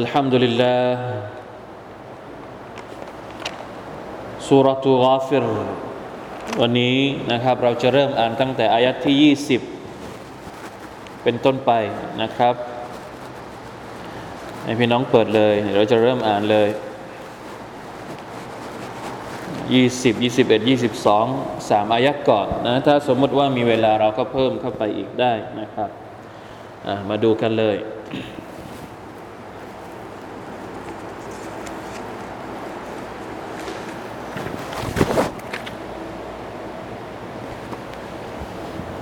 الحمد لله سورة غافر วันนี้นะครับเราจะเริ่มอ่านตั้งแต่อายัดที่ 20 เป็นต้นไปนะครับให้พี่น้องเปิดเลย เราจะเริ่มอ่านเลย 20 21 22 3 อายัดก่อนนะ ถ้าสมมติว่ามีเวลาเราก็เพิ่มเข้าไปอีกได้นะครับ มาดูกันเลย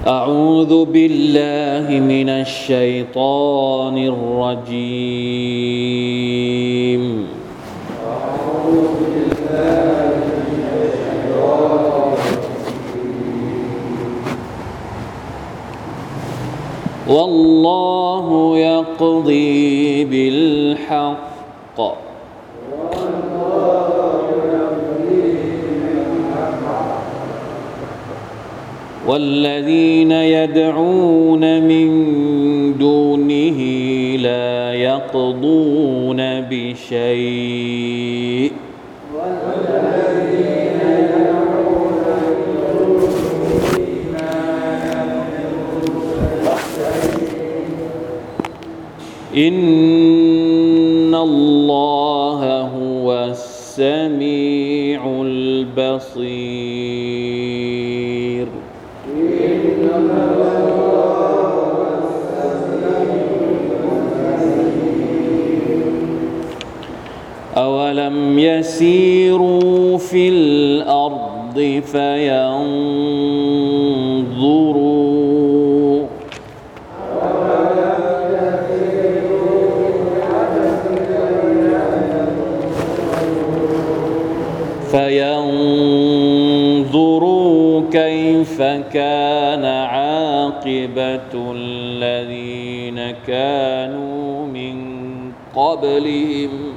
أعوذ بالله من الشيطان الرجيم. أعوذ بالله من الشيطان والله يقضي بالحق. والذين يدعون من دونه لا يقضون بشيء. إن الله هو السميع البصير. أولم يسيروا في الأرض فينظروا كيف كان عاقبة الذين كانوا من قبلهم.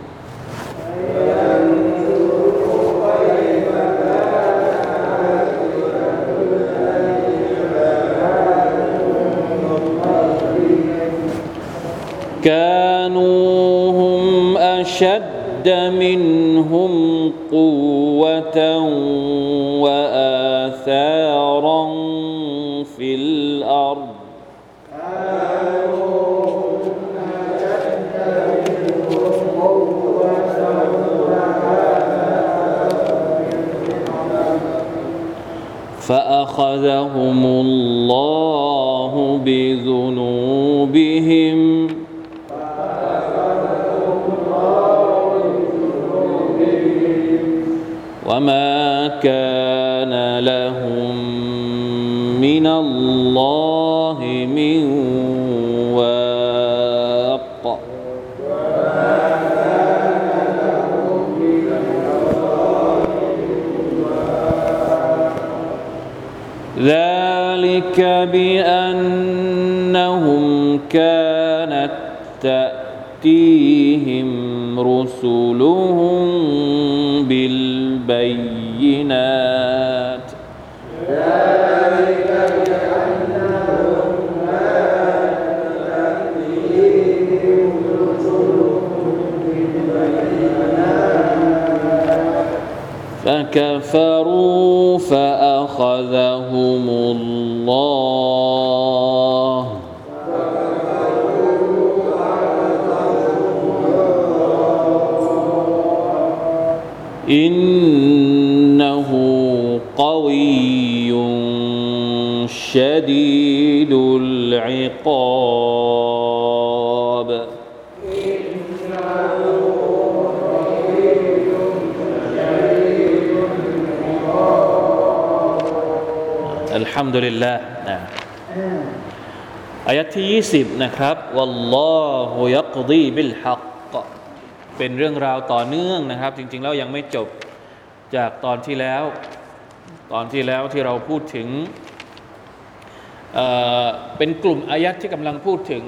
كانوا هم أشد منهم قوة وآثارا. فأخذهم الله بذنوبهم. وما كان لهم من الله ذلك بأنهم كانت تأتيهم رسلهم بالبينات. فكفروا อัลฮัมดุลิลละนะอายัดที่ 20 นะครับวัลลอฮุยักดีบิลฮักเป็นเรื่องราวต่อเนื่องนะครับ จริง ๆ แล้วยังไม่จบจากตอนที่แล้ว ตอนที่แล้วที่เราพูดถึงเเป็นกลุ่มอายัดที่กำลังพูดถึง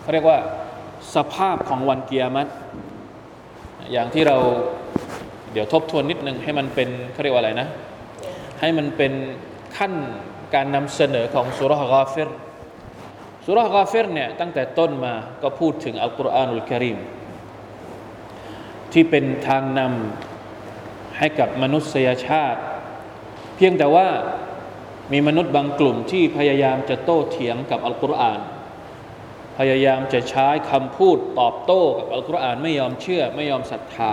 เขาเรียกว่าสภาพของวันเกียรติอย่างที่เราเดี๋ยวทบทวนนิดนึงให้มันเป็นเขาเรียกว่าอะไรนะ ให้มันเป็น ขั้นการนำเสนอของสุรกาเฟรสุรกาเฟรเนี่ยตั้งแต่ต้นมาก็พูดถึงอัลกุรอานุลกิริมที่เป็นทางนำให้กับมนุษยชาติ เพียงแต่ว่ามีมนุษย์บางกลุ่มที่พยายามจะโต้เถียงกับอัลกุรอาน พยายามจะใช้คำพูดตอบโต้กับอัลกุรอานไม่ยอมเชื่อไม่ยอมศรัทธา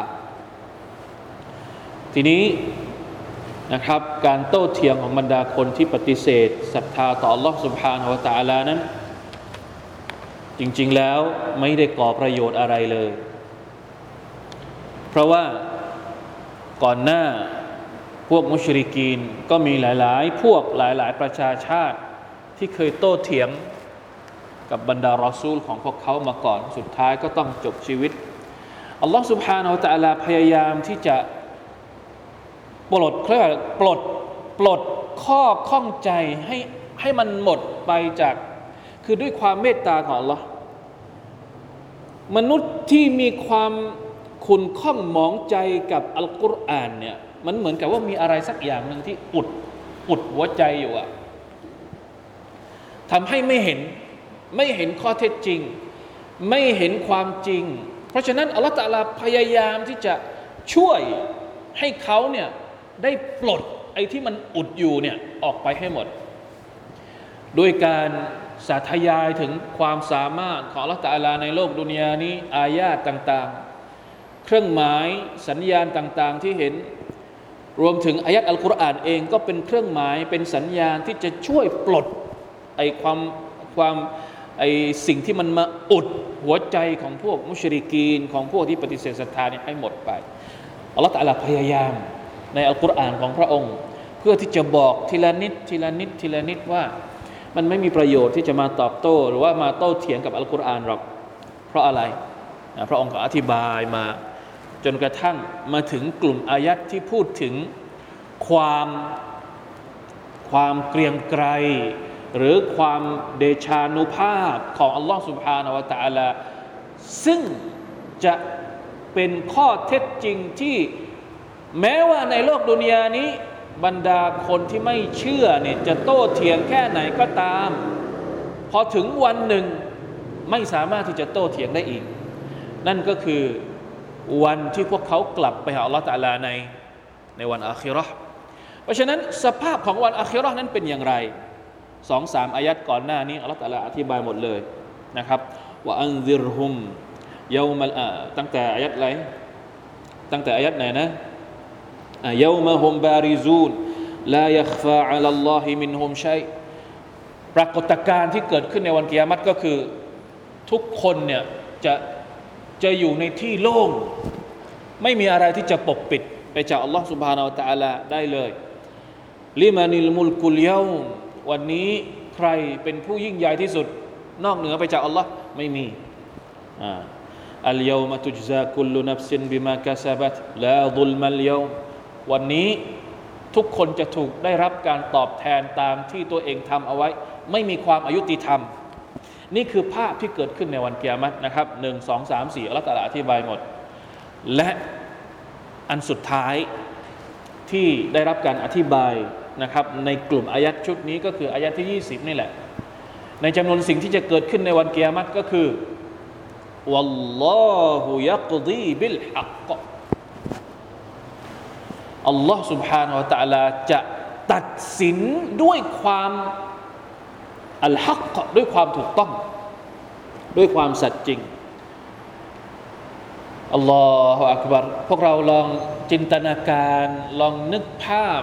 ทีนี้ นะครับการโต้เถียงของบรรดาคนที่ปฏิเสธศรัทธาต่อ Allah سبحانه และ تعالى นั้น จริงๆแล้วไม่ได้ก่อประโยชน์อะไรเลย เพราะว่าก่อนหน้าพวกมุชริกีนก็มีหลายๆ พวกหลายๆ ประชาชาติที่เคยโต้เถียงกับบรรดารอซูลของพวกเขามาก่อน สุดท้ายก็ต้องจบชีวิตอัลลอฮ์ سبحانه และ تعالى พยายามที่จะ ปลดเรียกว่าปลดปลดข้อข้องใจให้ให้มันหมดไปจาก คือด้วยความเมตตาของ Allah มนุษย์ที่มีความคุณข้องมองใจกับอัลกุรอานเนี่ยมันเหมือนกับว่ามีอะไรสักอย่างหนึ่งที่อุดอุดหัวใจอยู่อะทำให้ไม่เห็นไม่เห็นข้อเท็จจริง ไม่เห็นความจริง เพราะฉะนั้นอัลลอฮฺตะลาพยายามที่จะช่วยให้เขาเนี่ย ได้ปลดไอ้ที่มันอุดอยู่เนี่ยออกไปให้หมดโดยการสาธยายถึงความสามารถของละตาลาในโลกดุนยานี้ อายาตต่างๆ เครื่องหมายสัญญาณต่างๆที่เห็น รวมถึงอายัดอัลกุรอานเองก็เป็นเครื่องหมายเป็นสัญญาณที่จะช่วยปลดไอ้ความความไอ้สิ่งที่มันมาอุดหัวใจของพวกมุชริกีน ของพวกที่ปฏิเสธศรัทธาเนี่ยให้หมดไปอัลลอฮฺตะลาพยายาม ในอัลกุรอานของพระองค์ เพื่อที่จะบอกทีละนิดทีละนิดทีละนิดว่า มันไม่มีประโยชน์ที่จะมาตอบโต้ หรือว่ามาโต้เถียงกับอัลกุรอานหรอกเพราะอะไรพระองค์ก็อธิบายมาจนกระทั่งมาถึงกลุ่มอายัดที่พูดถึงความความเกรียงไกรหรือความเดชานุภาพของอัลลอฮ์สุบฮานาวะตะอัลาซึ่งจะเป็นข้อเท็จจริงที่ แม้ว่าในโลกดุนยานี้ บรรดาคนที่ไม่เชื่อเนี่ยจะโต้เถียงแค่ไหนก็ตาม พอถึงวันหนึ่งไม่สามารถที่จะโต้เถียงได้อีก นั่นก็คือวันที่พวกเขากลับไปหาอัลลอฮฺตาลาในในวันอาคิรอเพราะฉะนั้นสภาพของวันอาคิรอนั้นเป็นอย่างไรสองสามอายัดก่อนหน้านี้อัลลอฮฺตาลาอธิบายหมดเลยนะครับว่าอันซิรฮุมเยามัลตั้งแต่อายัดไรตั้งแต่อายัดไหนนะ ยาวมาฮุมบาริซูนลายัคฟาอัลลอฮิมินฮุมชัยปรากฏการณ์ที่เกิดขึ้นในวันกิยามัตก็คือ ทุกคนเนี่ยจะจะอยู่ในที่โล่ง ไม่มีอะไรที่จะปกปิด ไปจากอัลลอฮ์สุบฮานาอัลตะลาได้เลยลิมานิลมุลกุลเยาววันนี้ใครเป็นผู้ยิ่งใหญ่ที่สุด นอกเหนือไปจากอัลลอฮ์ไม่มีอัลเยามะตุจซาคุลลุนับซินบิมากาซาบัตลาดุลมัลเยาม วันนี้ทุกคนจะถูกได้รับการตอบแทนตามที่ตัวเองทำเอาไว้ ไม่มีความอายุติธรรม นี่คือภาพที่เกิดขึ้นในวันเกียรตินะครับหนึ่งสองสามสี่อัลตาลาอธิบายหมด และอันสุดท้ายที่ได้รับการอธิบายนะครับในกลุ่มอายัดชุดนี้ก็คืออายัดที่ 20 นี่แหละ ในจำนวนสิ่งที่จะเกิดขึ้นในวันเกียรติก็คือวัลล อฮุยักดีบิลฮักอัลลอฮ์ سبحانه และ تعالى จะตัดสินด้วยความอัลฮักด้วยความถูกต้อง ด้วยความสัตย์จริง อัลลอฮฺอักบัรพวกเราลองจินตนาการ ลองนึกภาพ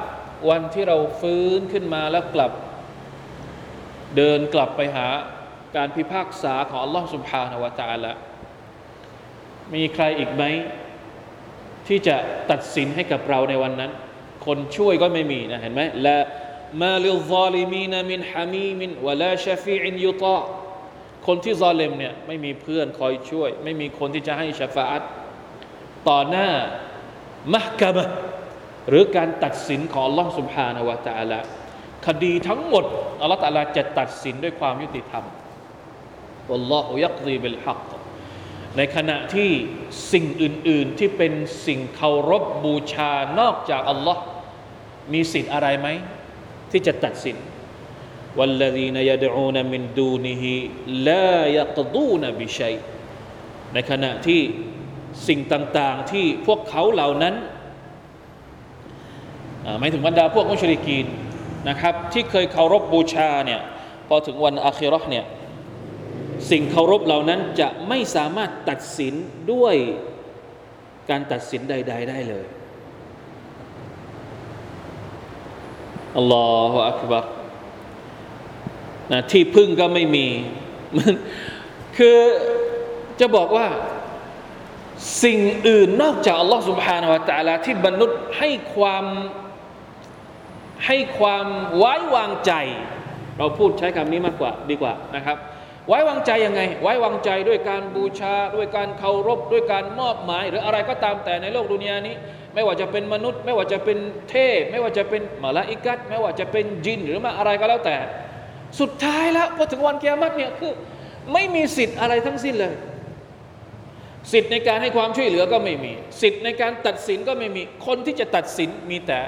วันที่เราฟื้นขึ้นมาแล้วกลับ เดินกลับไปหาการพิพากษาของอัลลอฮฺสุบฮานาวะ تعالى มีใครอีกไหม ที่จะตัดสินให้กับเราในวันนั้น คนช่วยก็ไม่มีนะเห็นไหมละมาลิซาลิมีนมินฮามีมินวะลาชฟีอินยุตาคนที่ซอเลมเนี่ยไม่มีเพื่อนคอยช่วย ไม่มีคนที่จะให้ชฟาอัตต่อหน้ามหกามะหรือการตัดสินของล่องสุภานวะตาละคดีทั้งหมดอัลลอฮฺตาลาจะตัดสินด้วยความยุติธรรมอัลลอฮฺยักดีเบลฮัก ในขณะที่สิ่งอื่น ๆ ที่เป็นสิ่งเคารพบูชานอกจากอัลลอฮ์มีสิทธิ์อะไรไหม ที่จะตัดสิน والذين يدعون من دونه لا يقضون بشيء ในขณะที่สิ่งต่าง ๆ ที่พวกเขาเหล่านั้นหมายถึงบรรดาพวกมุชริกีนนะครับ ที่เคยเคารพบูชาเนี่ยพอถึงวันอาคิรอเนี่ย สิ่งเคารพเหล่านั้นจะไม่สามารถตัดสินด้วยการตัดสินใด ๆ ได้เลยอัลลอฮฺอักบัรนะที่พึ่งก็ไม่มีมคือจะบอกว่าสิ่งอื่นนอกจากอัลลอฮฺสุบฮานาวะตะลาที่มนุษย์ให้ความให้ความไว้วางใจ เราพูดใช้คำนี้มากกว่าดีกว่านะครับ ไว้วางใจยังไง ไว้วางใจด้วยการบูชา ด้วยการเคารพ ด้วยการมอบหมาย หรืออะไรก็ตามแต่ในโลกดุนยานี้ ไม่ว่าจะเป็นมนุษย์ ไม่ว่าจะเป็นเทพ ไม่ว่าจะเป็นมาลาอิกัตไม่ว่าจะเป็นจิน หรือมาอะไรก็แล้วแต่ สุดท้ายแล้วพอถึงวันเกียรติเนี่ยคือไม่มีสิทธิ์อะไรทั้งสิ้นเลยสิทธิ์ในการให้ความช่วยเหลือก็ไม่มี สิทธิ์ในการตัดสินก็ไม่มี คนที่จะตัดสินมีแต่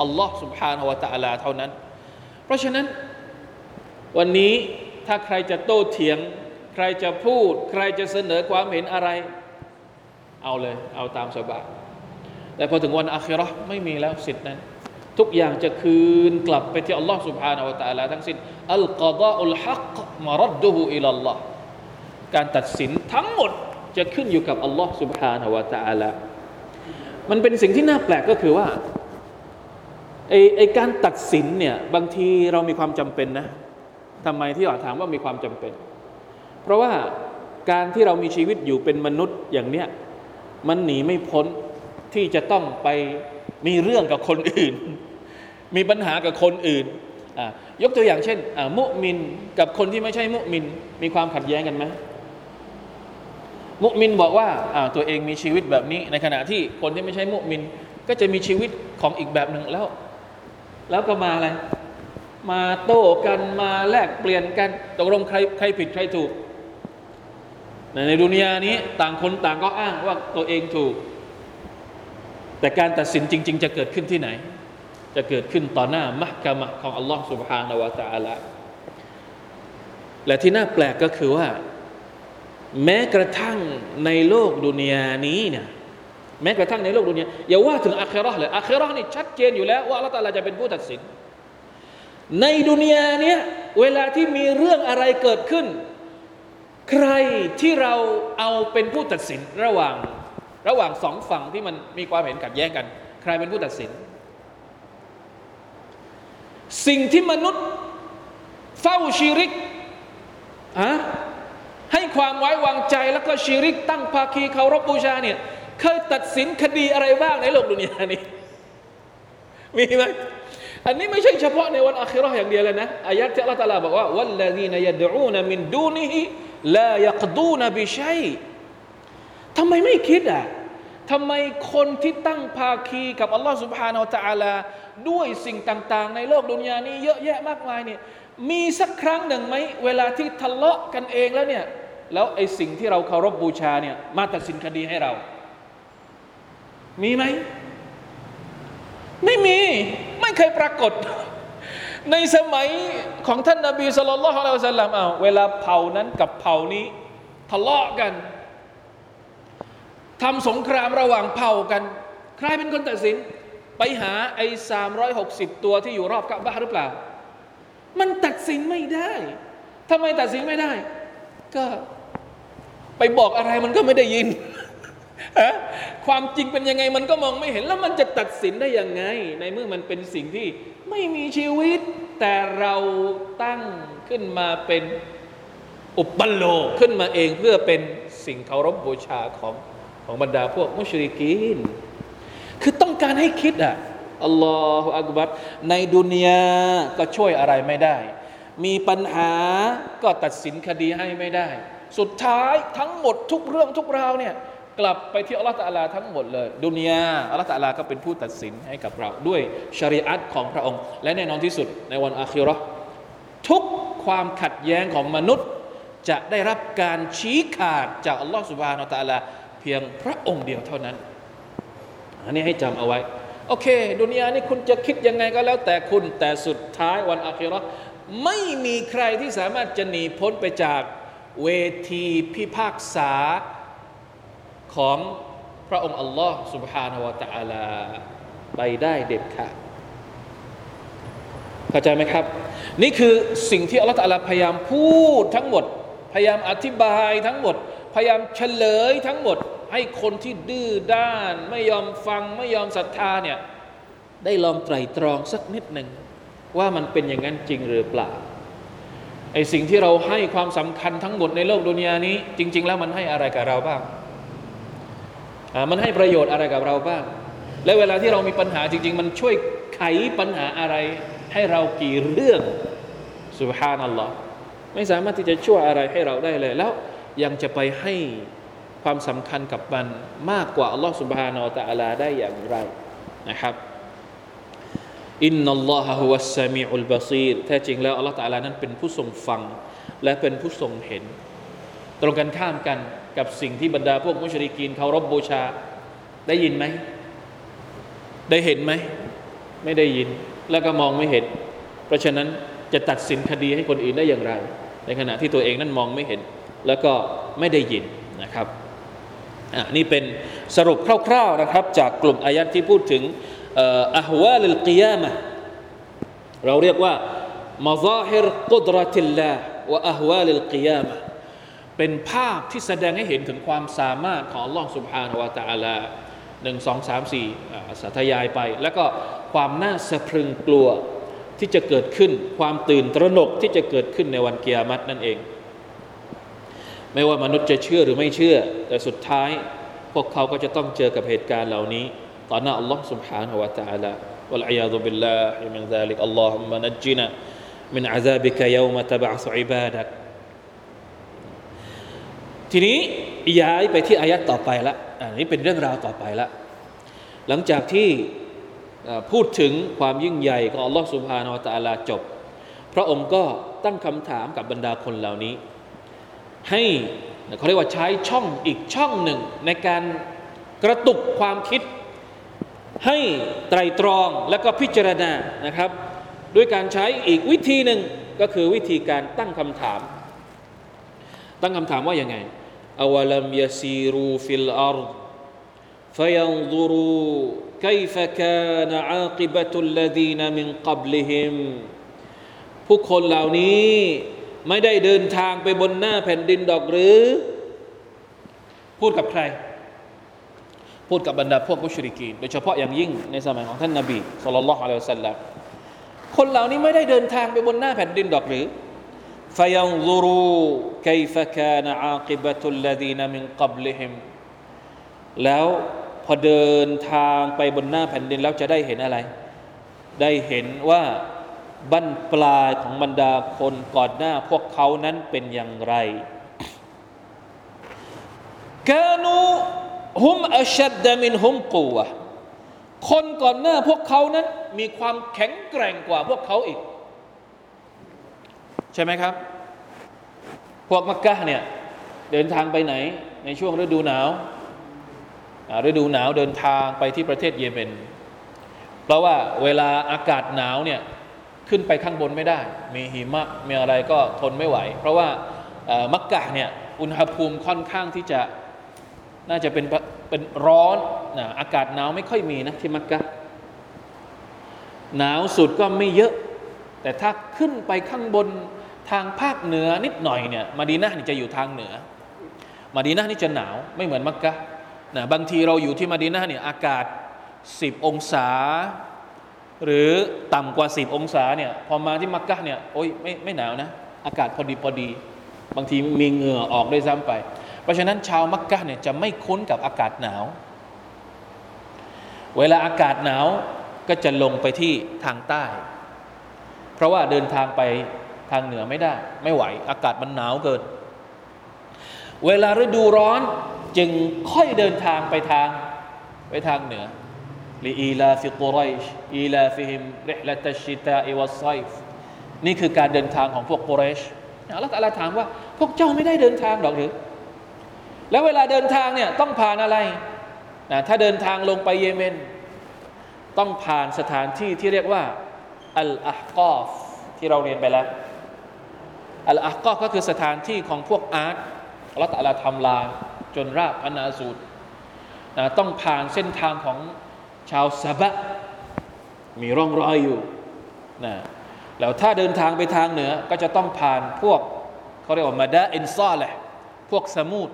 อัลลอฮ์ سبحانه และ تعالى เท่านั้น เพราะฉะนั้นวันนี้ ถ้าใครจะโต้เถียง ใครจะพูด ใครจะเสนอความเห็นอะไร เอาเลย เอาตามสบายแต่พอถึงวันอาคิรอไม่มีแล้วสิทธินั้น ทุกอย่างจะคืนกลับไปที่อัลลอฮ์ سبحانه และ تعالى ทั้งสิ้นอัลกอดาอุลฮักมารดดูฮูอิลลัลลอฮ์การตัดสินทั้งหมดจะขึ้นอยู่กับอัลลอฮ์ سبحانه และ تعالى มันเป็นสิ่งที่น่าแปลกก็คือว่าไอไอการตัดสินเนี่ยบางทีเรามีความจำเป็นนะ ทำไมที่เราถามว่ามีความจำเป็น เพราะว่าการที่เรามีชีวิตอยู่เป็นมนุษย์อย่างเนี้ยมันหนีไม่พ้นที่จะต้องไปมีเรื่องกับคนอื่น มีปัญหากับคนอื่น ยกตัวอย่างเช่น มุมินกับคนที่ไม่ใช่มุมิน มีความขัดแย้งกันไหมมุมินบอกว่าตัวเองมีชีวิตแบบนี้ ในขณะที่คนที่ไม่ใช่มุมิน ก็จะมีชีวิตของอีกแบบหนึ่งแล้ว แล้วก็มาอะไร มาโต้กันมาแลกเปลี่ยนกันตกลงใครใครผิดใครถูก ในดุนยานี้ต่างคนต่างก็อ้างว่าตัวเองถูก แต่การตัดสินจริง ๆ จะเกิดขึ้นที่ไหน จะเกิดขึ้นต่อหน้ามหกามะของอัลลอฮ์ سبحانه และ تعالى และที่น่าแปลกก็คือว่าแม้กระทั่งในโลกดุนยานี้เนี่ยแม้กระทั่งในโลกดุนยาอย่าว่าถึงอาคราเลยอาครานี่ชัดเจนอยู่แล้วว่าอัลลอฮฺจะเป็นผู้ตัดสิน ในดุนยาเนี้ยเวลาที่มีเรื่องอะไรเกิดขึ้น ใครที่เราเอาเป็นผู้ตัดสินระหว่างระหว่างสองฝั่งที่มันมีความเห็นขัดแย้งกัน ใครเป็นผู้ตัดสิน สิ่งที่มนุษย์เฝ้าชีริกอะให้ความไว้วางใจแล้วก็ชีริก ตั้งภาคีเคารพบูชาเนี่ยเคยตัดสินคดีอะไรบ้างในโลกดุนยานี้มีไหม อันนี้ไม่ใช่เฉพาะในวันอาคิรออย่างเดียวเลยนะอายะที่อัลลอฮฺตาลาบอกว่าวัลลดีนยดูนมินดูนิฮิลายักดูนบิชัยทำไมไม่คิดอะทำไมคนที่ตั้งภาคีกับอัลลอฮฺสุบฮานาอัลตะอาลาด้วยสิ่งต่างๆ ในโลกดุนยานี้เยอะแยะมากมายเนี่ยมีสักครั้งหนึ่งไหมเวลาที่ทะเลาะกันเองแล้วเนี่ยแล้วไอ้สิ่งที่เราเคารพบูชาเนี่ยมาตัดสินคดีให้เรา มีไหม ไม่มีไม่เคยปรากฏ ในสมัยของท่านนาบีสุลต่านละฮ์อัลลอฮฺสัลลัมเอาเวลาเผ่านั้นกับเผ่านี้ ทะเลาะกันทำสงครามระหว่างเผ่ากัน ใครเป็นคนตัดสิน ไปหาไอ้สามร้อยหกสิบตัวที่อยู่รอบกะบะหรือเปล่า มันตัดสินไม่ได้ทำไมตัดสินไม่ได้ ก็ไปบอกอะไรมันก็ไม่ได้ยิน ความจริงเป็นยังไงมันก็มองไม่เห็นแล้วมันจะตัดสินได้ยังไง ในเมื่อมันเป็นสิ่งที่ไม่มีชีวิต แต่เราตั้งขึ้นมาเป็นอุปโลกขึ้นมาเองเพื่อเป็นสิ่งเคารพบูชาของของบรรดาพวกมุชริกีน คือต้องการให้คิดอะอัลลอฮฺอักบัรในดุนยาก็ช่วยอะไรไม่ได้ มีปัญหาก็ตัดสินคดีให้ไม่ได้ สุดท้ายทั้งหมดทุกเรื่องทุกราวเนี่ย กลับไปที่อัลลอฮฺตะอาลาทั้งหมดเลย ดุนยาอัลลอฮฺตะอาลาก็เป็นผู้ตัดสินให้กับเราด้วยชริอัตของพระองค์ และแน่นอนที่สุดในวันอาคิราะห์ทุกความขัดแย้งของมนุษย์ จะได้รับการชี้ขาดจากอัลลอฮฺสุบฮานาอัลตะอาลาเพียงพระองค์เดียวเท่านั้น อันนี้ให้จำเอาไว้ โอเค ดุนยานี่คุณจะคิดยังไงก็แล้วแต่คุณแต่สุดท้ายวันอาคิราะห์ไม่มีใครที่สามารถจะหนีพ้นไปจากเวทีพิพากษา ของพระองค์อัลลอฮ์ سبحانه และ تعالى ไปได้เด็ดขาดเข้าใจไหมครับ นี่คือสิ่งที่อัลลอฮฺตะอาลาพยายามพูดทั้งหมด พยายามอธิบายทั้งหมด พยายามเฉลยทั้งหมด ให้คนที่ดื้อด้าน ไม่ยอมฟังไม่ยอมศรัทธาเนี่ยได้ลองไตรตรองสักนิดหนึ่ง ว่ามันเป็นอย่างนั้นจริงหรือเปล่าไอสิ่งที่เราให้ความสำคัญทั้งหมดในโลกดุนยานี้ จริง ๆ แล้วมันให้อะไรกับเราบ้างอ่า มันให้ประโยชน์อะไรกับเราบ้าง และเวลาที่เรามีปัญหาจริง ๆ มันช่วยไขปัญหาอะไร ให้เรากี่เรื่องสุบฮานัลลอฮ์ไม่สามารถที่จะช่วยอะไรให้เราได้เลย แล้วยังจะไปให้ความสำคัญกับมันมากกว่าอัลลอฮ์สุบฮานาอัลตะอาลาได้อย่างไรนะครับอินนัลลอฮะฮุวัสซามิอุลบาซีรแท้จริงแล้วอัลลอฮ์ตะอาลานั้นเป็นผู้ทรงฟัง และเป็นผู้ทรงเห็น ตรงกันข้ามกัน กับสิ่งที่บรรดาพวกมุชริกีนเคารพบูชา ได้ยินไหม ได้เห็นไหม ไม่ได้ยิน แล้วก็มองไม่เห็น เพราะฉะนั้นจะตัดสินคดีให้คนอื่นได้อย่างไร ในขณะที่ตัวเองนั้นมองไม่เห็น แล้วก็ไม่ได้ยินนะครับอะนี่เป็นสรุปคร่าวๆนะครับ จากกลุ่มอายัดที่พูดถึงอะฮวาลิลกิยามะเราเรียกว่ามาซาฮิรกุดรติลลาห์วะอะฮวาลิลกิยามะ เป็นภาพที่แสดงให้เห็นถึงความสามารถของ Allah سبحانه และ تعالى หนึ่งสองสามสี่สาธยายไป แล้วก็ความน่าสะพรึงกลัวที่จะเกิดขึ้น ความตื่นตระหนกที่จะเกิดขึ้นในวันเกียรตินั่นเอง ไม่ว่ามนุษย์จะเชื่อหรือไม่เชื่อ แต่สุดท้ายพวกเขาก็จะต้องเจอกับเหตุการณ์เหล่านี้ต่อหน้าอัลลอฮ์ سبحانه และ تعالى والعياذ بالله من ذلك اللهم نجنا من عذابك يوم تبعث عبادك ทีนี้ย้ายไปที่อายัดต่อไปละอันนี้เป็นเรื่องราวต่อไปละหลังจากที่พูดถึงความยิ่งใหญ่ของอัลลอฮฺสุบฮานาอัตะลาจบ พระองค์ก็ตั้งคำถามกับบรรดาคนเหล่านี้ ให้เขาเรียกว่าใช้ช่องอีกช่องหนึ่งในการกระตุกความคิด ให้ไตรตรองและก็พิจารณานะครับ ด้วยการใช้อีกวิธีหนึ่งก็คือวิธีการตั้งคำถาม ตั้งคำถามว่าอย่างไง أولم يسيروا في الأرض فينظروا كيف كان عاقبة الذين من قبلهم ผู้คนเหล่านี้ไม่ได้เดินทางไปบนหน้าแผ่นดินดอกหรือ พูดกับใคร พูดกับบรรดาพวกมุชริกีนโดยเฉพาะอย่างยิ่งในสมัยของท่านนาบีสุลต่านละฮ์อะลัยฮิสัลลัมคนเหล่านี้ไม่ได้เดินทางไปบนหน้าแผ่นดินดอกหรือ فينظروا كيف كان عاقبة الذين من قبلهم แล้วพอเดินทางไปบนหน้าแผ่นดินแล้วจะได้เห็นอะไร ได้เห็นว่าบั้นปลายของบรรดาคนก่อนหน้าพวกเขานั้นเป็นอย่างไรกานูฮุมอัชดมินฮุมกูวะคนก่อนหน้าพวกเขานั้นมีความแข็งแกร่งกว่าพวกเขาอีก ใช่ไหมครับ พวกมักกะเนี่ยเดินทางไปไหน ในช่วงฤดูหนาวฤดูหนาวเดินทางไปที่ประเทศเยเมน เพราะว่าเวลาอากาศหนาวเนี่ยขึ้นไปข้างบนไม่ได้ มีหิมะมีอะไรก็ทนไม่ไหว เพราะว่ามักกะเนี่ยอุณหภูมิค่อนข้างที่จะน่าจะเป็นเป็นร้อนนะอากาศหนาวไม่ค่อยมีนะที่มักกะหนาวสุดก็ไม่เยอะ แต่ถ้าขึ้นไปข้างบน ทางภาคเหนือนิดหน่อยเนี่ยมาดีนะนี่จะอยู่ทางเหนือ มาดีนะนี่จะหนาวไม่เหมือนมักกะนะบางทีเราอยู่ที่มาดีนาเนี่ยอากาศ 10 องศา หรือต่ำกว่า 10 องศาเนี่ยพอมาที่มักกะเนี่ยโอ้ยไม่ไม่หนาวนะ อากาศพอดีพอดี บางทีมีเหงื่อออกได้ซ้ำไป เพราะฉะนั้นชาวมักกะเนี่ยจะไม่คุ้นกับอากาศหนาว เวลาอากาศหนาวก็จะลงไปที่ทางใต้ เพราะว่าเดินทางไป ทางเหนือไม่ได้ ไม่ไหว อากาศมันหนาวเกิน เวลาฤดูร้อนจึงค่อยเดินทางไปทางไปทางเหนือلإيلاف قريش إيلافهم رحلة الشتاء والصيف นี่คือการเดินทางของพวกกุเรชอัลลอฮฺถามว่า พวกเจ้าไม่ได้เดินทางหรอกหรือ แล้วเวลาเดินทางเนี่ยต้องผ่านอะไรนะถ้าเดินทางลงไปเยเมน ต้องผ่านสถานที่ที่เรียกว่าอัลอาฮกอฟที่เราเรียนไปแล้ว อัลอากก็คือสถานที่ของพวกอาร์ตอัลลอฮฺทำลายจนราบพนาสูตรนะต้องผ่านเส้นทางของชาวซาบะ มีร่องรอยอยู่นะแล้วถ้าเดินทางไปทางเหนือก็จะต้องผ่านพวกเขาเรียกว่ามาดาอินซอแหละพวกสมุด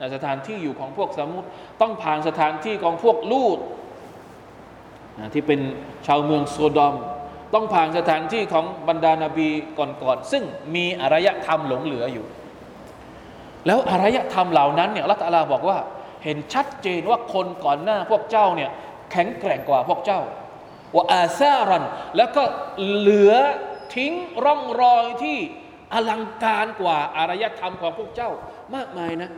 นะสถานที่อยู่ของพวกสมุดต้องผ่านสถานที่ของพวกลูดนะที่เป็นชาวเมืองโซดอม ต้องผ่านสถานที่ของบรรดานาบีก่อนๆซึ่งมีอารยธรรมหลงเหลืออยู่ แล้วอารยธรรมเหล่านั้นเนี่ยละตาลาบอกว่า เห็นชัดเจนว่าคนก่อนหน้าพวกเจ้าเนี่ยแข็งแกร่งกว่าพวกเจ้าว่าอาซารัน แล้วก็เหลือทิ้งร่องรอยที่อลังการกว่าอารยธรรมของพวกเจ้ามากมายนะ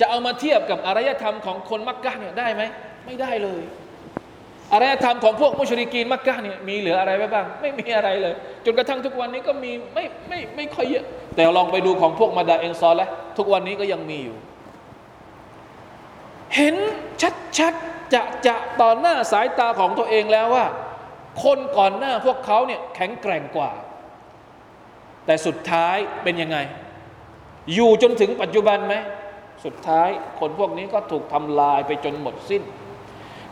จะเอามาเทียบกับอารยธรรมของคนมักกะเนี่ยได้ไหมไม่ได้เลย อารยธรรมของพวกมุชริกีนมักกะเนี่ยมีเหลืออะไรไว้บ้าง ไม่มีอะไรเลย จนกระทั่งทุกวันนี้ก็มีไม่ไม่ไม่ค่อยเยอะ แต่ลองไปดูของพวกมาดาเอนซอลแล้วทุกวันนี้ก็ยังมีอยู่ เห็นชัดๆจะจะต่อหน้าสายตาของตัวเองแล้วว่า คนก่อนหน้าพวกเขาเนี่ยแข็งแกร่งกว่า แต่สุดท้ายเป็นยังไง อยู่จนถึงปัจจุบันไหมสุดท้ายคนพวกนี้ก็ถูกทำลายไปจนหมดสิ้น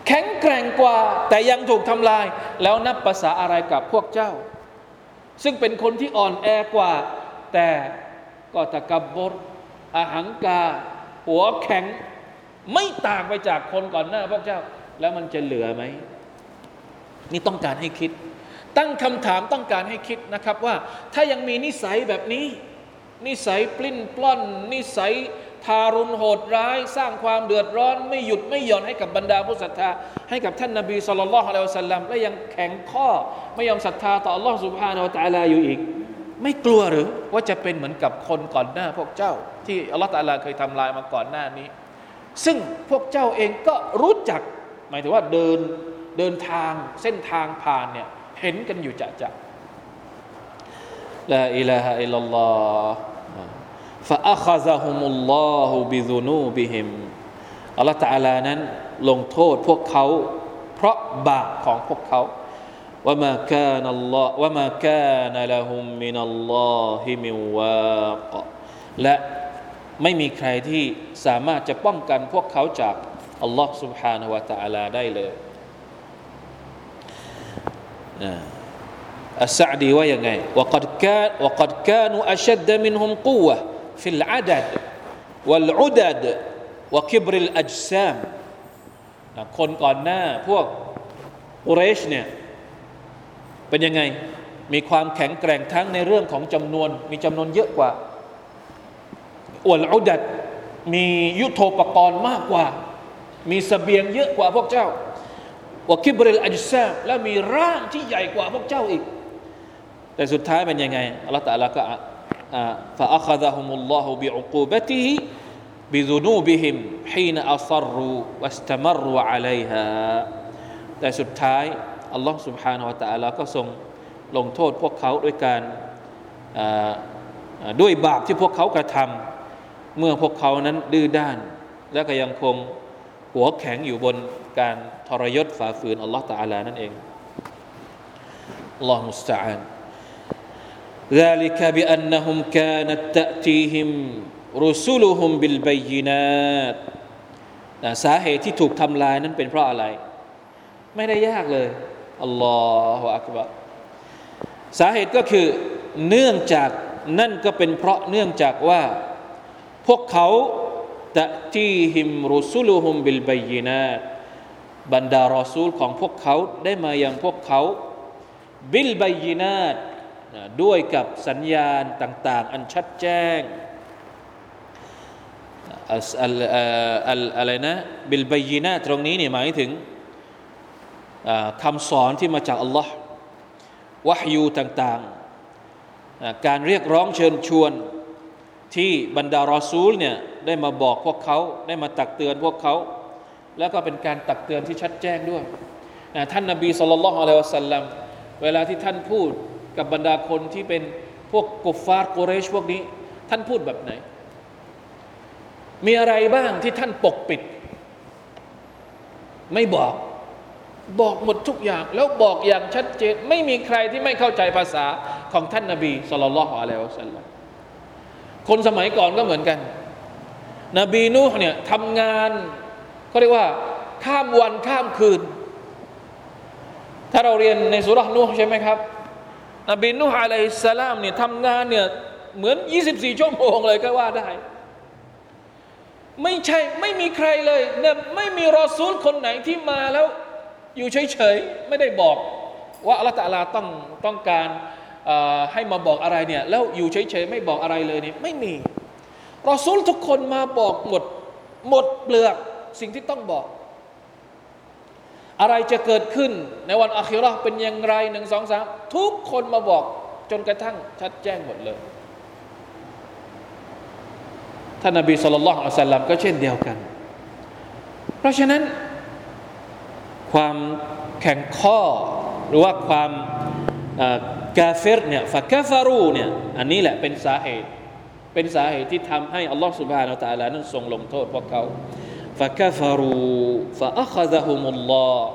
แข็งแกร่งกว่า แต่ยังถูกทำลาย แล้วนับภาษาอะไรกับพวกเจ้า ซึ่งเป็นคนที่อ่อนแอกว่า แต่ก็ตะกับบรอาหังกา หัวแข็ง ไม่ต่างไปจากคนก่อนหน้าพวกเจ้า แล้วมันจะเหลือไหม นี่ต้องการให้คิด ตั้งคำถามต้องการให้คิดนะครับว่า ถ้ายังมีนิสัยแบบนี้ นิสัยปลิ้นปล้อน นิสัย ทารุณโหดร้าย สร้างความเดือดร้อน ไม่หยุดไม่หย่อนให้กับบรรดาผู้ศรัทธา ให้กับท่านนาบีสุลต่านละฮ์อะลัยฮิสัลลัมและยังแข็งข้อ ไม่ยอมศรัทธาต่ออัลลอฮ์สุบฮานาอัลลอฮ์อยู่อีก ไม่กลัวหรือว่าจะเป็นเหมือนกับคนก่อนหน้าพวกเจ้า ที่อัลลอฮ์ตาลาเคยทำลายมาก่อนหน้านี้ ซึ่งพวกเจ้าเองก็รู้จัก หมายถึงว่าเดินเดินทางเส้นทางผ่านเนี่ยเห็นกันอยู่จะจะลาอิลาฮะอิลลัลลอฮ์ فأخذهم الله بذنوبهم อัลลอฮฺตาลานั้นลงโทษพวกเขา เพราะบาปของพวกเขาว่ามาคานัลลอฮ์ว่ามาคานัลฮุมมินัลลอฮิมิวากและไม่มีใครที่สามารถจะป้องกันพวกเขาจากอัลลอฮ์ سبحانه และ تعالى ได้เลยอัสซาดีว่ายังไง وقد كان وقد كانوا أشد منهم قوة في العدد والعدد وكبر الأجسام คนก่อนหน้าพวกอุเรชเนี่ยเป็นยังไง มีความแข็งแกร่งทั้งในเรื่องของจำนวน มีจำนวนเยอะกว่าอวลอุดัดมียุโทโธปกรณ์มากกว่า มีสเสบียงเยอะกว่าพวกเจ้าวคิบริลอัจซามและมีร่างที่ใหญ่กว่าพวกเจ้าอีก แต่สุดท้ายเป็นยังไงอัลลอฮฺตะลาก็ ฟาอัคดะฮุมุลลอฮฺบิอุกูบะติฮิ بذنوبهم حين أصروا واستمروا عليها แต่สุดท้ายอัลลอฮ์ سبحانه และ تعالى ก็ทรงลงโทษพวกเขาด้วยการด้วยบาปที่พวกเขากระทำเมื่อพวกเขานั้นดื้อด้าน และก็ยังคงหัวแข็งอยู่บนการทรยศฝ่าฝืนอัลลอฮ์ตาลานั่นเองอัลลอฮ์มุสตาอัน ذلك بأنهم كانت تأتيهم رسلهم بالبينات สาเหตุที่ถูกทำลายนั้นเป็นเพราะอะไร ไม่ได้ยากเลยอัลลอฮฺอักบะสาเหตุก็คือเนื่องจากนั่นก็เป็นเพราะเนื่องจากว่า พวกเขา ตะทีหิมรุสุลุฮุมบิลบยินาตบรรดารอซูลของพวกเขาได้มาอย่างพวกเขาบิลบยินาต ด้วยกับสัญญาณต่างๆ อันชัดแจ้งอะไรนะبالبينات ตรงนี้เนี่ยหมายถึงคำสอนที่มาจากอัลลอฮ์วะฮยูต่างๆ การเรียกร้องเชิญชวนที่บรรดารอซูลเนี่ยได้มาบอกพวกเขาได้มาตักเตือนพวกเขา แล้วก็เป็นการตักเตือนที่ชัดแจ้งด้วย ท่านนบีصلى الله عليه وسلمเวลาที่ท่านพูด กับบรรดาคนที่เป็นพวกกุฟฟาร์กุเรชพวกนี้ ท่านพูดแบบไหน มีอะไรบ้างที่ท่านปกปิด ไม่บอก บอกหมดทุกอย่าง แล้วบอกอย่างชัดเจน ไม่มีใครที่ไม่เข้าใจภาษาของท่านนาบีสุลต่านละฮ์อะลัยฮิวสัลลัมคนสมัยก่อนก็เหมือนกัน นบีนูห์เนี่ยทำงานเขาเรียกว่า ข้ามวันข้ามคืน ถ้าเราเรียนในสุรษนูห์ใช่ไหมครับ นบีนูห์อะลัยฮิสสลามเนี่ยทำงานเนี่ยเหมือน 24 ชั่วโมงเลยก็ว่าได้ ไม่ใช่ไม่มีใครเลยเนี่ยไม่มีรอซูลคนไหนที่มาแล้ว อยู่เฉยๆ ไม่ได้บอก ว่าอัลตลาต้องต้องการให้มาบอกอะไรเนี่ยแล้วอยู่เฉยๆ ไม่บอกอะไรเลยเนี่ยไม่มีรอซูลทุกคนมาบอกหมด หมดเปลือกสิ่งที่ต้องบอก อะไรจะเกิดขึ้นในวันอาคิรอเป็นอย่างไรหนึ่งสองสามทุกคนมาบอกจนกระทั่งชัดแจ้งหมดเลยท่านนบีสุลต่านละอัลสลัมก็เช่นเดียวกัน เพราะฉะนั้น ความแข็งข้อ หรือว่าความกาเฟรเนี่ยฟะกาฟารูเนี่ยอันนี้แหละเป็นสาเหตุ เป็นสาเหตุที่ทำให้อัลลอฮฺสุบฮานาอัลตะลานั้นทรงลงโทษพวกเขา ฟะกาฟารูฟะอัคซะฮุมุลลอฮ์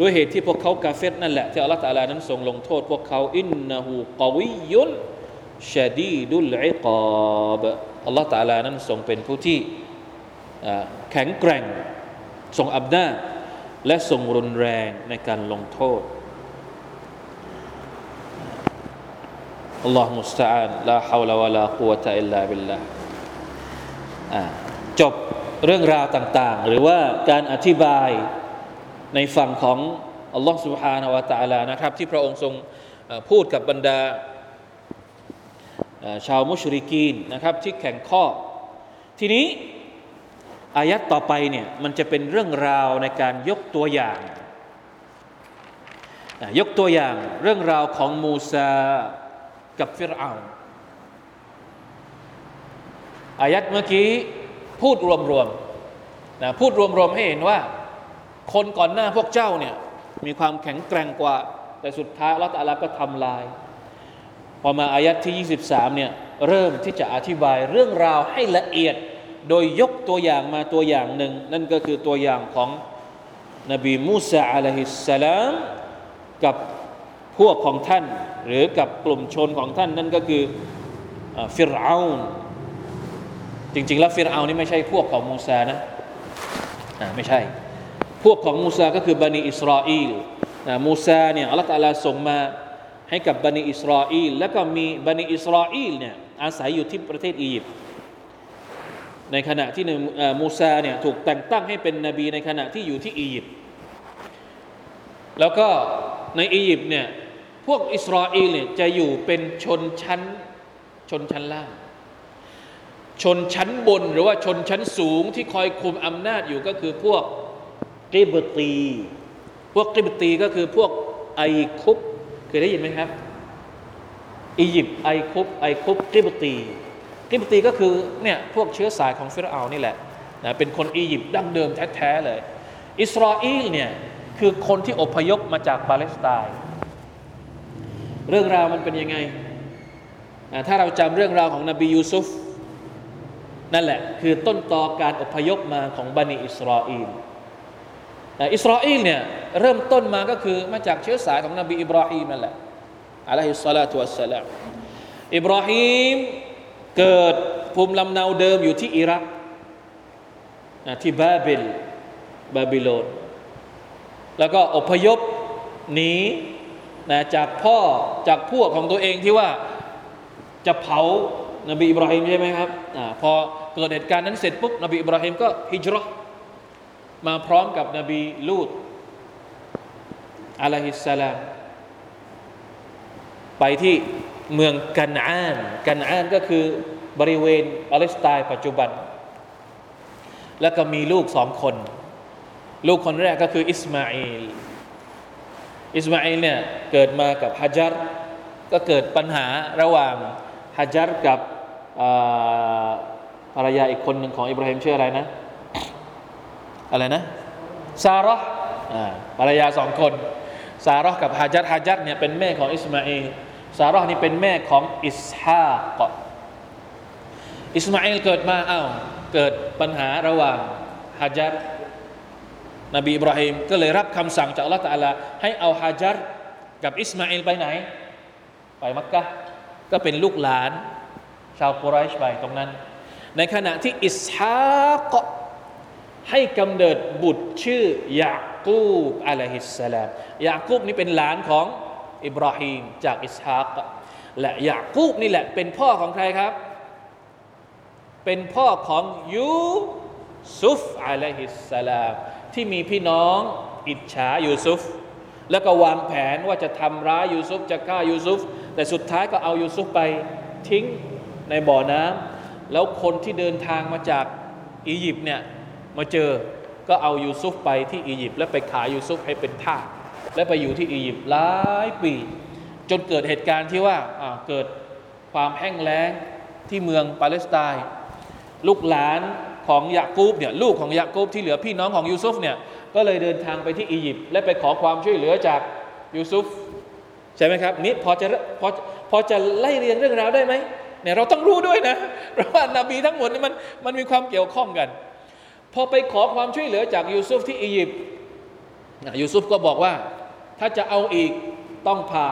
ด้วยเหตุที่พวกเขากาเฟรนั่นแหละที่อัลลอฮฺตะลานั้นทรงลงโทษ พวกเขาอินนะฮูกวิยุนชดีดุลอิกอบอัลลอฮฺตะลานั้นทรงเป็นผู้ที่แข็งแกร่ง ทรงอำนาจและทรงรุนแรงในการลงโทษอัลลอฮฺมุสตาอันลาฮาวลาวะลากุวะตะอิลลาบิลลาจบ เรื่องราวต่างๆ หรือว่าการอธิบายในฝั่งของอัลลอฮ์สุบฮานาวะตาลานะครับ ที่พระองค์ทรงพูดกับบรรดาชาวมุชริกีนนะครับ ที่แข่งข้อ ทีนี้อายัดต่อไปเนี่ยมันจะเป็นเรื่องราวในการยกตัวอย่าง ยกตัวอย่างเรื่องราวของมูซากับฟิรเอาอายัดเมื่อกี้ พูดรวมๆนะพูดรวมๆให้เห็นว่า คนก่อนหน้าพวกเจ้าเนี่ยมีความแข็งแกร่งกว่า แต่สุดท้ายละตัลลาก็ทำลาย พอมาอายัดที่ 23เนี่ยเริ่มที่จะอธิบายเรื่องราวให้ละเอียดโดยยกตัวอย่างมาตัวอย่างหนึ่ง นั่นก็คือตัวอย่างของนบีมูซาอะลัยฮิสสลามกับพวกของท่าน หรือกับกลุ่มชนของท่านนั่นก็คือฟิรเอา จริง ๆ แล้วฟิรเอานี่ไม่ใช่พวกของมูซานะไม่ใช่ พวกของมูซาก็คือบันิอิสราเอลมูซาเนี่ยอัลลอฮฺตาลาส่งมาให้กับบันิอิสราเอลแล้วก็มีบันิอิสราเอลเนี่ยอาศัยอยู่ที่ประเทศอียิปต์ในขณะที่มูซาเนี่ยถูกแต่งตั้งให้เป็นนบีในขณะที่อยู่ที่อียิปต์แล้วก็ในอียิปต์เนี่ยพวกอิสราเอลเนี่ยจะอยู่เป็นชนชั้นชนชั้นล่าง ชนชั้นบนหรือว่าชนชั้นสูงที่คอยคุมอำนาจอยู่ก็คือพวกกิบตี พวกกิบตีก็คือพวกไอคุบเคยได้ยินไหมครับ อียิปต์ไอคุบไอคุบกิบตีกิบตีก็คือเนี่ยพวกเชื้อสายของฟิรเอานี่แหละนะเป็นคนอียิปต์ดั้งเดิมแท้ๆเลย อิสราเอลเนี่ยคือคนที่อพยพมาจากปาเลสไตน์เรื่องราวมันเป็นยังไง ถ้าเราจำเรื่องราวของนบียูซุฟ นั่นแหละคือต้นตอการอพยพมาของบันิอิสราเอลอิสราเอลเนี่ยเริ่มต้นมาก็คือมาจากเชื้อสายของนบีอิบราฮิมนั่นแหละعليه الصلاة والسلام อิบราฮิมเกิดภูมิลำเนาเดิมอยู่ที่อิรักที่บาบิลบาบิโลนแล้วก็อพยพหนีนะจากพ่อจากพวกของตัวเองที่ว่าจะเผา นบีอิบราฮิมใช่ไหมครับอพอเกิดเหตุการณ์นั้นเสร็จปุ๊บนบีอิบราฮิมก็ฮิจรัมาพร้อมกับนบีลูดعليه السلامไปที่เมืองกันอาน กันอานก็คือบริเวณปาเลสไตน์ปัจจุบัน แล้วก็มีลูกสองคน ลูกคนแรกก็คืออิสมาอิลอิสมาอิลเนี่ยเกิดมากับฮัจัรก็เกิดปัญหาระหว่างฮัจัรกับ ภรรยาอีกคนหนึ่งของอิบราฮิมชื่ออะไรนะ อะไรนะซาระภรรยาสองคน ซาระกับฮัจัรฮัจัรเนี่ยเป็นแม่ของอิสมาอิลซาระนี่เป็นแม่ของอิสฮากอิสมาอิลเกิดมาอ้าวเกิดปัญหาระหว่างฮัจัรนบีอิบราฮิมก็เลยรับคำสั่งจากอัลลอฮฺตะลาให้เอาฮัจัรกับอิสมาอิลไปไหน ไปมักกะก็เป็นลูกหลาน ชาวกุไรชไปตรงนั้น ในขณะที่อิสฮากให้กำเนิดบุตรชื่อยากูบอะลัยฮิสสลามยากูบนี่เป็นหลานของอิบราฮิมจากอิสฮากและยากูบนี่แหละเป็นพ่อของใครครับ เป็นพ่อของยูซุฟอะลัยฮิสสลามที่มีพี่น้องอิจฉายูซุฟแล้วก็วางแผนว่าจะทำร้ายยูซุฟจะฆ่ายูซุฟแต่สุดท้ายก็เอายูซุฟไปทิ้ง ในบ่อน้ำแล้วคนที่เดินทางมาจากอียิปต์เนี่ยมาเจอก็เอายูซุฟไปที่อียิปต์แล้วไปขายยูซุฟให้เป็นทาสและไปอยู่ที่อียิปต์หลายปี จนเกิดเหตุการณ์ที่ว่าเกิดความแห้งแล้งที่เมืองปาเลสไตน์ลูกหลานของยากูบเนี่ยลูกของยากูบที่เหลือพี่น้องของยูซุฟเนี่ยก็เลยเดินทางไปที่อียิปต์และไปขอความช่วยเหลือจากยูซุฟใช่ไหมครับนี่พอจะพอพอจะไล่เรียงเรื่องราวได้ไหม เนี่ยเราต้องรู้ด้วยนะ เพราะว่านาบีทั้งหมดนี่มันมันมีความเกี่ยวข้องกัน พอไปขอความช่วยเหลือจากยูซุฟที่อียิปต์ยูซุฟก็บอกว่า ถ้าจะเอาอีกต้องพา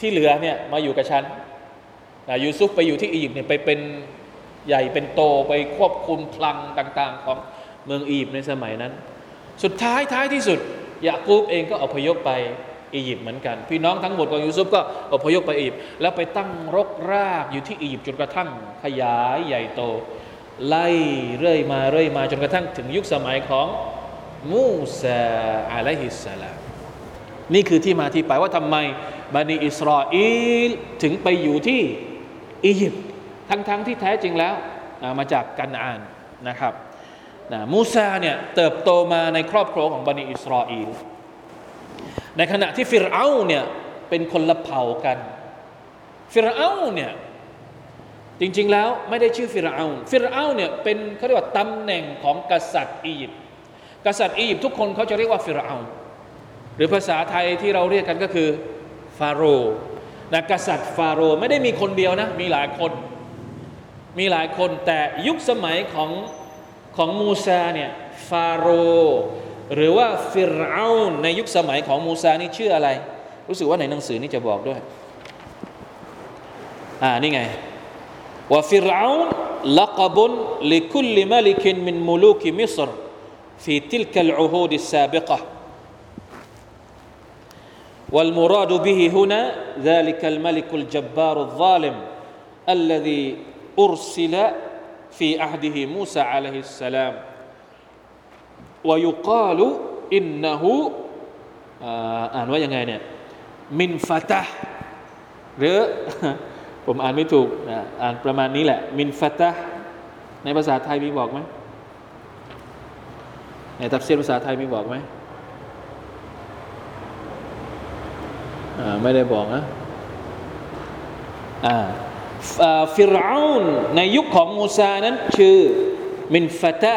ที่เหลือเนี่ยมาอยู่กับฉันยูซุฟไปอยู่ที่อียิปต์เนี่ยไปเป็นใหญ่เป็นโตไปควบคุมพลังต่าง ๆ ของเมืองอียิปต์ในสมัยนั้น สุดท้ายท้ายที่สุดยากูบเองก็อพยพไป อียิปต์เหมือนกัน พี่น้องทั้งหมดของยูซุฟก็อพยพไปอียิปต์แล้วไปตั้งรกรากอยู่ที่อียิปต์จนกระทั่งขยายใหญ่โต ไล่เรื่อยมาเรื่อยมาจนกระทั่งถึงยุคสมัยของมูซาอะลัยฮิสสลามนี่คือที่มาที่ไปว่าทำไมบันิอิสราเอลถึงไปอยู่ที่อียิปต์ทั้งๆทที่แท้จริงแล้วมาจากกันอานนะครับนะมูซาเนี่ยเติบโตมาในครอบครัวของบันิอิสราเอล ในขณะที่ฟิรเอาเนี่ยเป็นคนละเผ่ากัน ฟิรเอาเนี่ยจริง ๆ แล้วไม่ได้ชื่อฟิรเอาฟิรเอาเนี่ยเป็นเขาเรียกว่าตำแหน่งของกษัตริย์อียิปต์กษัตริย์อียิปต์ทุกคนเขาจะเรียกว่าฟิรเอาหรือภาษาไทยที่เราเรียกกันก็คือฟาโรห์นะกษัตริย์ฟาโรห์ไม่ได้มีคนเดียวนะมีหลายคน มีหลายคนแต่ยุคสมัยของของมูซาเนี่ยฟาโรห รือว่าฟิรเอาในยุคสมัยของมูซานี่ชื่ออะไร รู้สึกว่าในหนังสือนี่จะบอกด้วยอ่านี่ไงว่าฟิรเอาลักบุนลิคุลมลิกินมินมุลูกิมิสร في تلك العهود السابقة والمراد به هنا ذلك الملك الجبار الظالم الذي أرسل في عهده موسى عليه السلام วยุกาลุอินนะฮูอ่านว่ายังไงเนี่ยมินฟาตะหรือผมอ่านไม่ถูกอ่านประมาณนี้แหละ มินฟาตะในภาษาไทยมีบอกไหมในตับเซียนภาษาไทยมีบอกไหมไม่ได้บอกนะฟิรเอานในยุคของมูซานั้นชื่อมินฟาตะ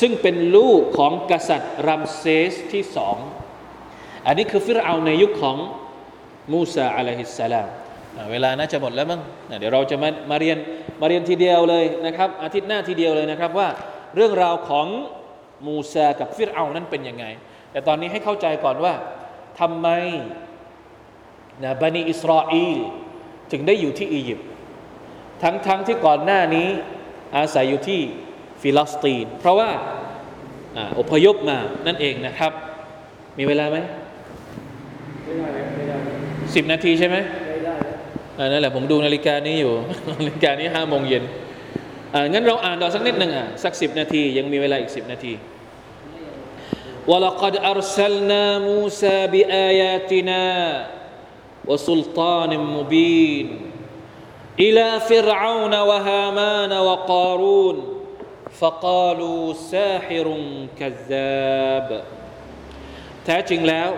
ซึ่งเป็นลูกของกษัตริย์รัมเซสที่สอง อันนี้คือฟิรเอาในยุคของมูซาอะลัยฮิสสลามเวลาน่าจะหมดแล้วมั้งเดี๋ยวเราจะมามาเรียนมาเรียนทีเดียวเลยนะครับ อาทิตย์หน้าทีเดียวเลยนะครับว่าเรื่องราวของมูซากับฟิรเอานั้นเป็นยังไง แต่ตอนนี้ให้เข้าใจก่อนว่าทำไมนะบันิอิสราเอลถึงได้อยู่ที่อียิปต์ทั้งๆทที่ก่อนหน้านี้อาศัยอยู่ที่ ฟิลิสตีน เพราะว่าอพยพมานั่นเองนะครับ มีเวลาไหมไม่ได้ไม่ได้สิบนาทีใช่ไหมไม่ได้ นั่นแหละผมดูนาฬิกานี้อยู่ นาฬิกานี้ห้าโมงเย็นอ่างั้นเราอ่านต่อสักนิดหนึ่งอ่ะสักสิบนาที ยังมีเวลาอีกสิบนาที ولقد أرسلنا موسى بآياتنا وسلطان مبين إلى فرعون وهامان وقارون فقالوا ساحر كذاب แท้จริงแล้ว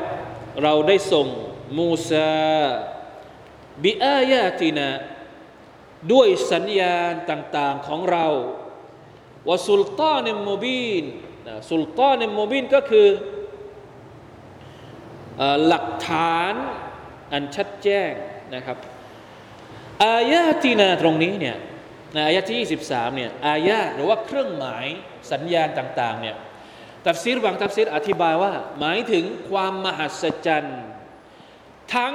เราได้ส่งมูซาบิอายาตินาด้วยสัญญาณต่างๆของเราวสุลตานมูบีนสุลตานมูบีนก็คือหลักฐานอันชัดแจ้งนะครับอายาตินาตรงนี้เนี่ย ในอายะที่ 23เนี่ยอายาหรือว่าเครื่องหมายสัญญาณต่างๆเนี่ยตัฟซีรบางตัฟซีรอธิบายว่า หมายถึงความมหัศจรรย์ทั้ง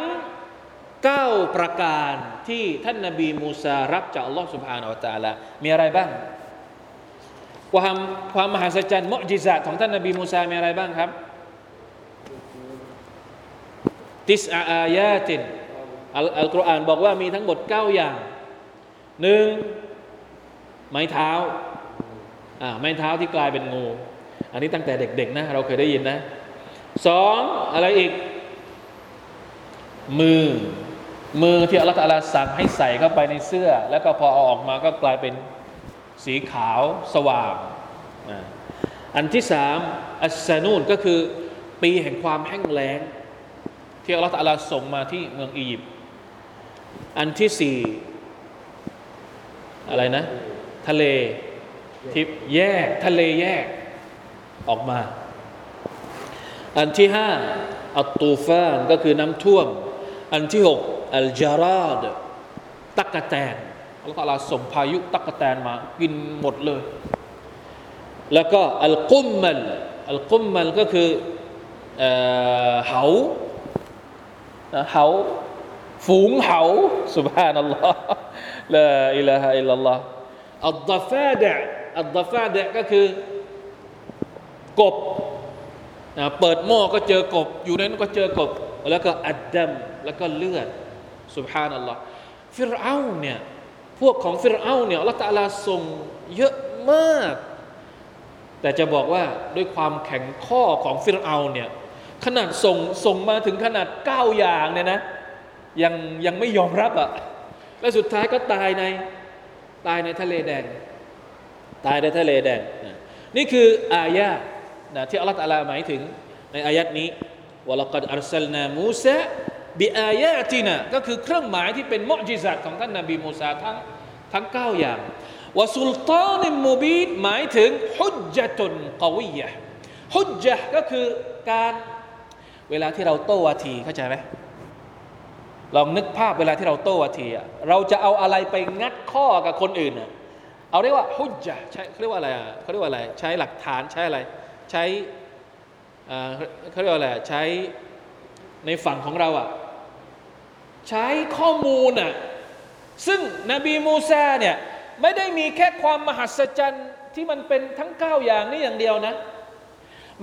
9 ประการที่ท่านนาบีมูซารับจากอัลลอฮ์สุบฮานาอัลตะลามีอะไรบ้าง ความความมหัศจรรย์มุจิซาของท่านนาบีมูซามีอะไรบ้างครับติสอาอายาตินอัลกุรอานบอกว่ามีทั้งหมด 9 อย่างหนึ่ง ไม้เท้าอ่าไม้เท้าที่กลายเป็นงู อันนี้ตั้งแต่เด็กๆนะ เราเคยได้ยินนะสองอะไรอีก มือ มือที่อัลลอฮฺสั่งให้ใส่เข้าไปในเสื้อ แล้วก็พอเอาออกมาก็กลายเป็นสีขาวสว่างอันที่สามอัสซานูนก็คือปีแห่งความแห้งแล้ง ที่อัลลอฮฺส่งมาที่เมืองอียิปต์อันที่สี่อะไรนะ ทะเลทิพแยกทะเลแยกออกมา อันที่ห้าอัตตูฟานก็คือน้ำท่วม อันที่หกอัลจาราดตักกะแตนอัลลอฮฺส่งพายุตักกะแตนมา กินหมดเลย แล้วก็อัลกุมมัลอัลกุมมัลก็คือเหาเหาฝูงเหาสุบฮานัลลอฮ์ลาอิลาฮะอิลลัลลอฮ์ อัลดฟาดะอัลดฟาดะก็คือกบเปิดหม้อก็เจอกบ อยู่ในนั้นก็เจอกบ แล้วก็อัดดัมแล้วก็เลือดสุบฮานัลลอฮ์ฟิรเอาเนี่ยพวกของฟิรเอาเนี่ยอัลลอฮฺตาลาส่งเยอะมาก แต่จะบอกว่าด้วยความแข็งข้อของฟิรเอาเนี่ยขนาดส่งส่งมาถึงขนาดเก้าอย่างเนี่ยนะยังยังไม่ยอมรับอะ่ะและสุดท้ายก็ตายใน ตายในทะเลแดง ตายในทะเลแดงนี่คืออายะนะที่อัลลอฮฺตาลาหมายถึงในอายัดนี้วะลักัดอัลสลนามูซาบิอายะตินะก็คือเครื่องหมายที่เป็นมุจิซัตของท่านนบีมูซาทั้งทั้งเก้าอย่างวะสุลตานิมูบีดหมายถึงฮุจจตุนกวียะฮุจจ์ก็คือการเวลาที่เราโต้วาทีเข้าใจไหม ลองนึกภาพเวลาที่เราโต้วาทีเราจะเอาอะไรไปงัดข้อกับคนอื่นเอาเรียกว่าฮุจจ์ใช้เขาเรียกว่าอะไรเขาเรียกว่าอะไร ใช้หลักฐานใช้อะไร ใช้เขาเรียกว่าอะไรใช้ในฝั่งของเราอะใช้ข้อมูลอะซึ่งนบีมูซาเนี่ยไม่ได้มีแค่ความมหัศจรรย์ที่มันเป็นทั้งเก้าอย่างนี้อย่างเดียวนะ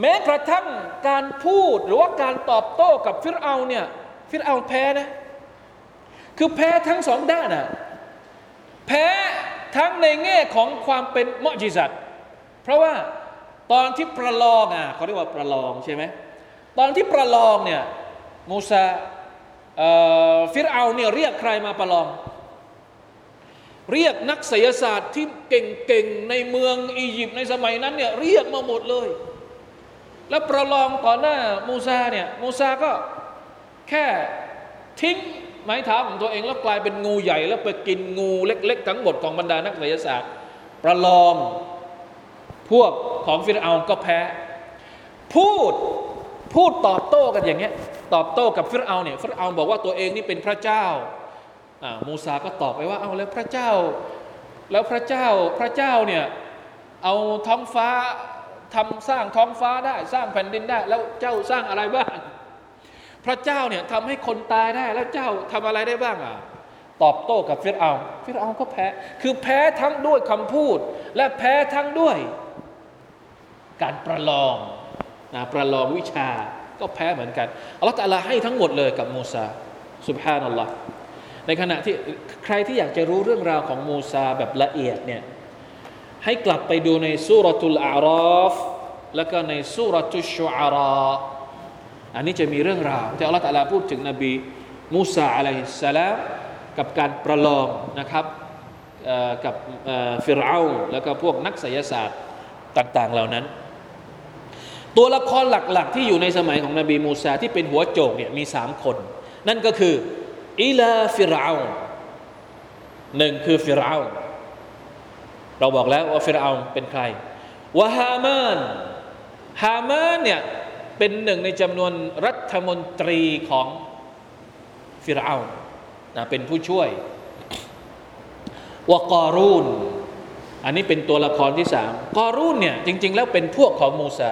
แม้กระทั่งการพูดหรือว่าการตอบโต้กับฟิรเอาเนี่ยฟิรเอาแพ้นะ คือแพ้ทั้งสองด้านอะแพ้ทั้งในแง่ของความเป็นมอจิซัตเพราะว่าตอนที่ประลองอะเขาเรียกว่าประลองใช่ไหมตอนที่ประลองเนี่ยมูซาฟิรเอาเนี่ยเรียกใครมาประลอง เรียกนักศิลศาสตร์ที่เก่งๆในเมืองอียิปต์ในสมัยนั้นเนี่ยเรียกมาหมดเลย แล้วประลองต่อหน้ามูซาเนี่ยมูซาก็แค่ทิ้ง ไม้เท้าของตัวเองแล้วกลายเป็นงูใหญ่ แล้วไปกินงูเล็ก ๆ ทั้งหมดของบรรดานักวิทยาศาสตร์ ประลองพวกของฟิรเอาก็แพ้ พูดพูดตอบโต้กันอย่างเงี้ยตอบโต้กับฟิรเอาเนี่ยฟิรเอาบอกว่าตัวเองนี่เป็นพระเจ้าอ่ามูซาก็ตอบไปว่าเอาแล้วพระเจ้า แล้วพระเจ้าพระเจ้าเนี่ยเอาท้องฟ้าทำสร้างท้องฟ้าได้ สร้างแผ่นดินได้ แล้วเจ้าสร้างอะไรบ้าง พระเจ้าเนี่ยทำให้คนตายได้แล้วเจ้าทำอะไรได้บ้างอะตอบโต้กับฟิรเอาฟิรเอาก็แพ้ คือแพ้ทั้งด้วยคำพูด และแพ้ทั้งด้วย การประลองนะประลองวิชาก็แพ้เหมือนกันอัลลอฮฺตะลาให้ทั้งหมดเลยกับมูซาสุบฮานัลลอฮ์ในขณะที่ใครที่อยากจะรู้เรื่องราวของมูซาแบบละเอียดเนี่ยให้กลับไปดูในสุรทูลอารอฟแล้วก็ในสุรทุชอารา อันนี้จะมีเรื่องราวที่อัลลอฮฺตะลาพูดถึงนบีมูซาعليه السلامกับการประลองนะครับกับฟิรเอาแล้วก็พวกนักไสยศาสตร์ต่าง ๆ เหล่านั้น ตัวละครหลัก ๆ ที่อยู่ในสมัยของนบีมูซาที่เป็นหัวโจกเนี่ยมีสามคน นั่นก็คือإلى فرعون หนึ่งคือฟิรเอาเราบอกแล้วว่าฟิรเอาเป็นใครوهامان ฮามานเนี่ย เป็นหนึ่งในจำนวนรัฐมนตรีของฟิรเอานะเป็นผู้ช่วยวกอรูนอันนี้เป็นตัวละครที่สามกอรูนเนี่ยจริง ๆ แล้วเป็นพวกของมูซา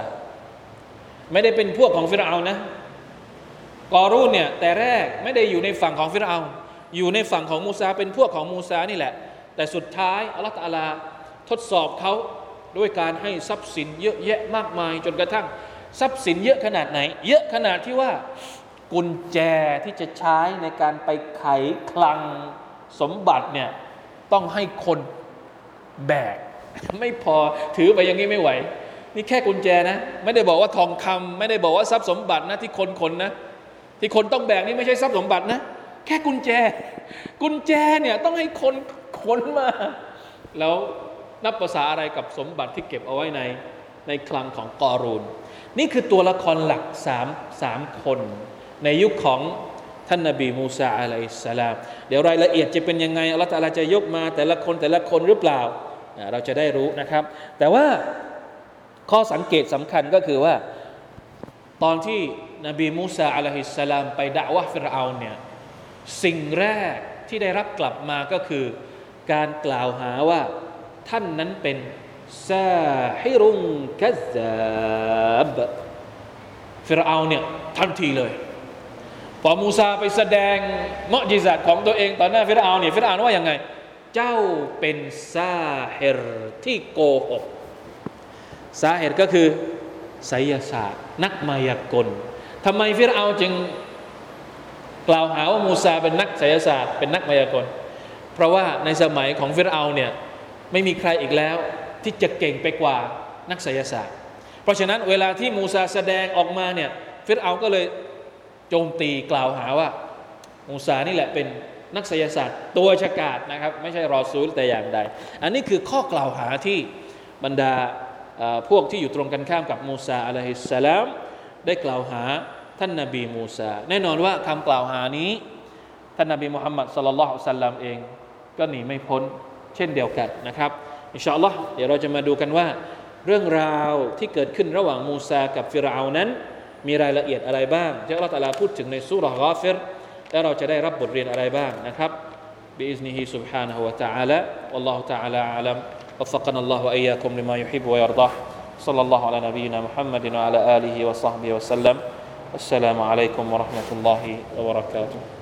ไม่ได้เป็นพวกของฟิรเอานะกอรูนเนี่ยแต่แรกไม่ได้อยู่ในฝั่งของฟิรเอาอยู่ในฝั่งของมูซาเป็นพวกของมูซานี่แหละ แต่สุดท้ายอัลลอฮฺตาลาทดสอบเขาด้วยการให้ทรัพย์สินเยอะแยะมากมายจนกระทั่ง ทรัพย์สินเยอะขนาดไหน เยอะขนาดที่ว่า กุญแจที่จะใช้ในการไปไขคลังสมบัติเนี่ยต้องให้คนแบก ไม่พอถือไปอย่างนี้ไม่ไหว นี่แค่กุญแจนะ ไม่ได้บอกว่าทองคำไม่ได้บอกว่าทรัพย์สมบัตินะที่คนคนนะ ที่คนต้องแบกนี่ไม่ใช่ทรัพย์สมบัตินะ แค่กุญแจ กุญแจเนี่ยต้องให้คนขนมา แล้วนับภาษาอะไรกับสมบัติที่เก็บเอาไว้ในในคลังของกอรูน นี่คือตัวละครหลักสามสามคน ในยุคของท่านนาบีมูซาอะลัยสลามเดี๋ยวรายละเอียดจะเป็นยังไงอัลลอฮฺจะยกมาแต่ละคนแต่ละคนหรือเปล่า เราจะได้รู้นะครับ แต่ว่าข้อสังเกตสำคัญก็คือว่า ตอนที่นบีมูซาอะลัยฮิสลามไปด่าวะฟิรเอาเนี่ยสิ่งแรกที่ได้รับกลับมาก็คือ การกล่าวหาว่าท่านนั้นเป็น ซาฮิรุงกัซาบฟิรเอาเนี่ยทันทีเลย พอมูซาไปแสดงมอจิซัตของตัวเองต่อหน้าฟิรเอาเนี่ยฟิรเอาว่ายังไง เจ้าเป็นซาเฮรที่โกหกซาเฮรก็คือไสยศาสตร์ นักมายากลทำไมฟิรเอาจึงกล่าวหาว่ามูซาเป็นนักไสยศาสตร์เป็นนักมายากล เพราะว่าในสมัยของฟิรเอาเนี่ยไม่มีใครอีกแล้ว ที่จะเก่งไปกว่านักไสยศาสตร์ เพราะฉะนั้นเวลาที่มูซาแสดงออกมาเนี่ยฟิรเอาก็เลยโจมตีกล่าวหาว่า มูซานี่แหละเป็นนักไสยศาสตร์ ตัวฉกาจนะครับ ไม่ใช่รอซูลแต่อย่างใด อันนี้คือข้อกล่าวหาที่บรรดาพวกที่อยู่ตรงกันข้ามกับมูซาอะลัยฮิสสลามได้กล่าวหาท่านนาบีมูซาแน่นอนว่าคำกล่าวหานี้ ท่านนาบีมุฮัมมัดสลลัลลอฮุซัลลัมเอง ก็หนีไม่พ้นเช่นเดียวกันนะครับ อินชาอัลลอฮ์เดี๋ยวเราจะมาดูกันว่า เรื่องราวที่เกิดขึ้นระหว่างมูซากับฟิรเอานั้น มีรายละเอียดอะไรบ้างที่อัลลอฮ์ตะลาพูดถึงในสุรกาฟิรและเราจะได้รับบทเรียนอะไรบ้างนะครับ بإذنه سبحانه وتعالى والله تعالى أعلم وفقنا الله وإياكم لما يحب ويرضى صلى الله على نبينا محمد وعلى آله وصحبه وسلم السلام عليكم ورحمة الله وبركاته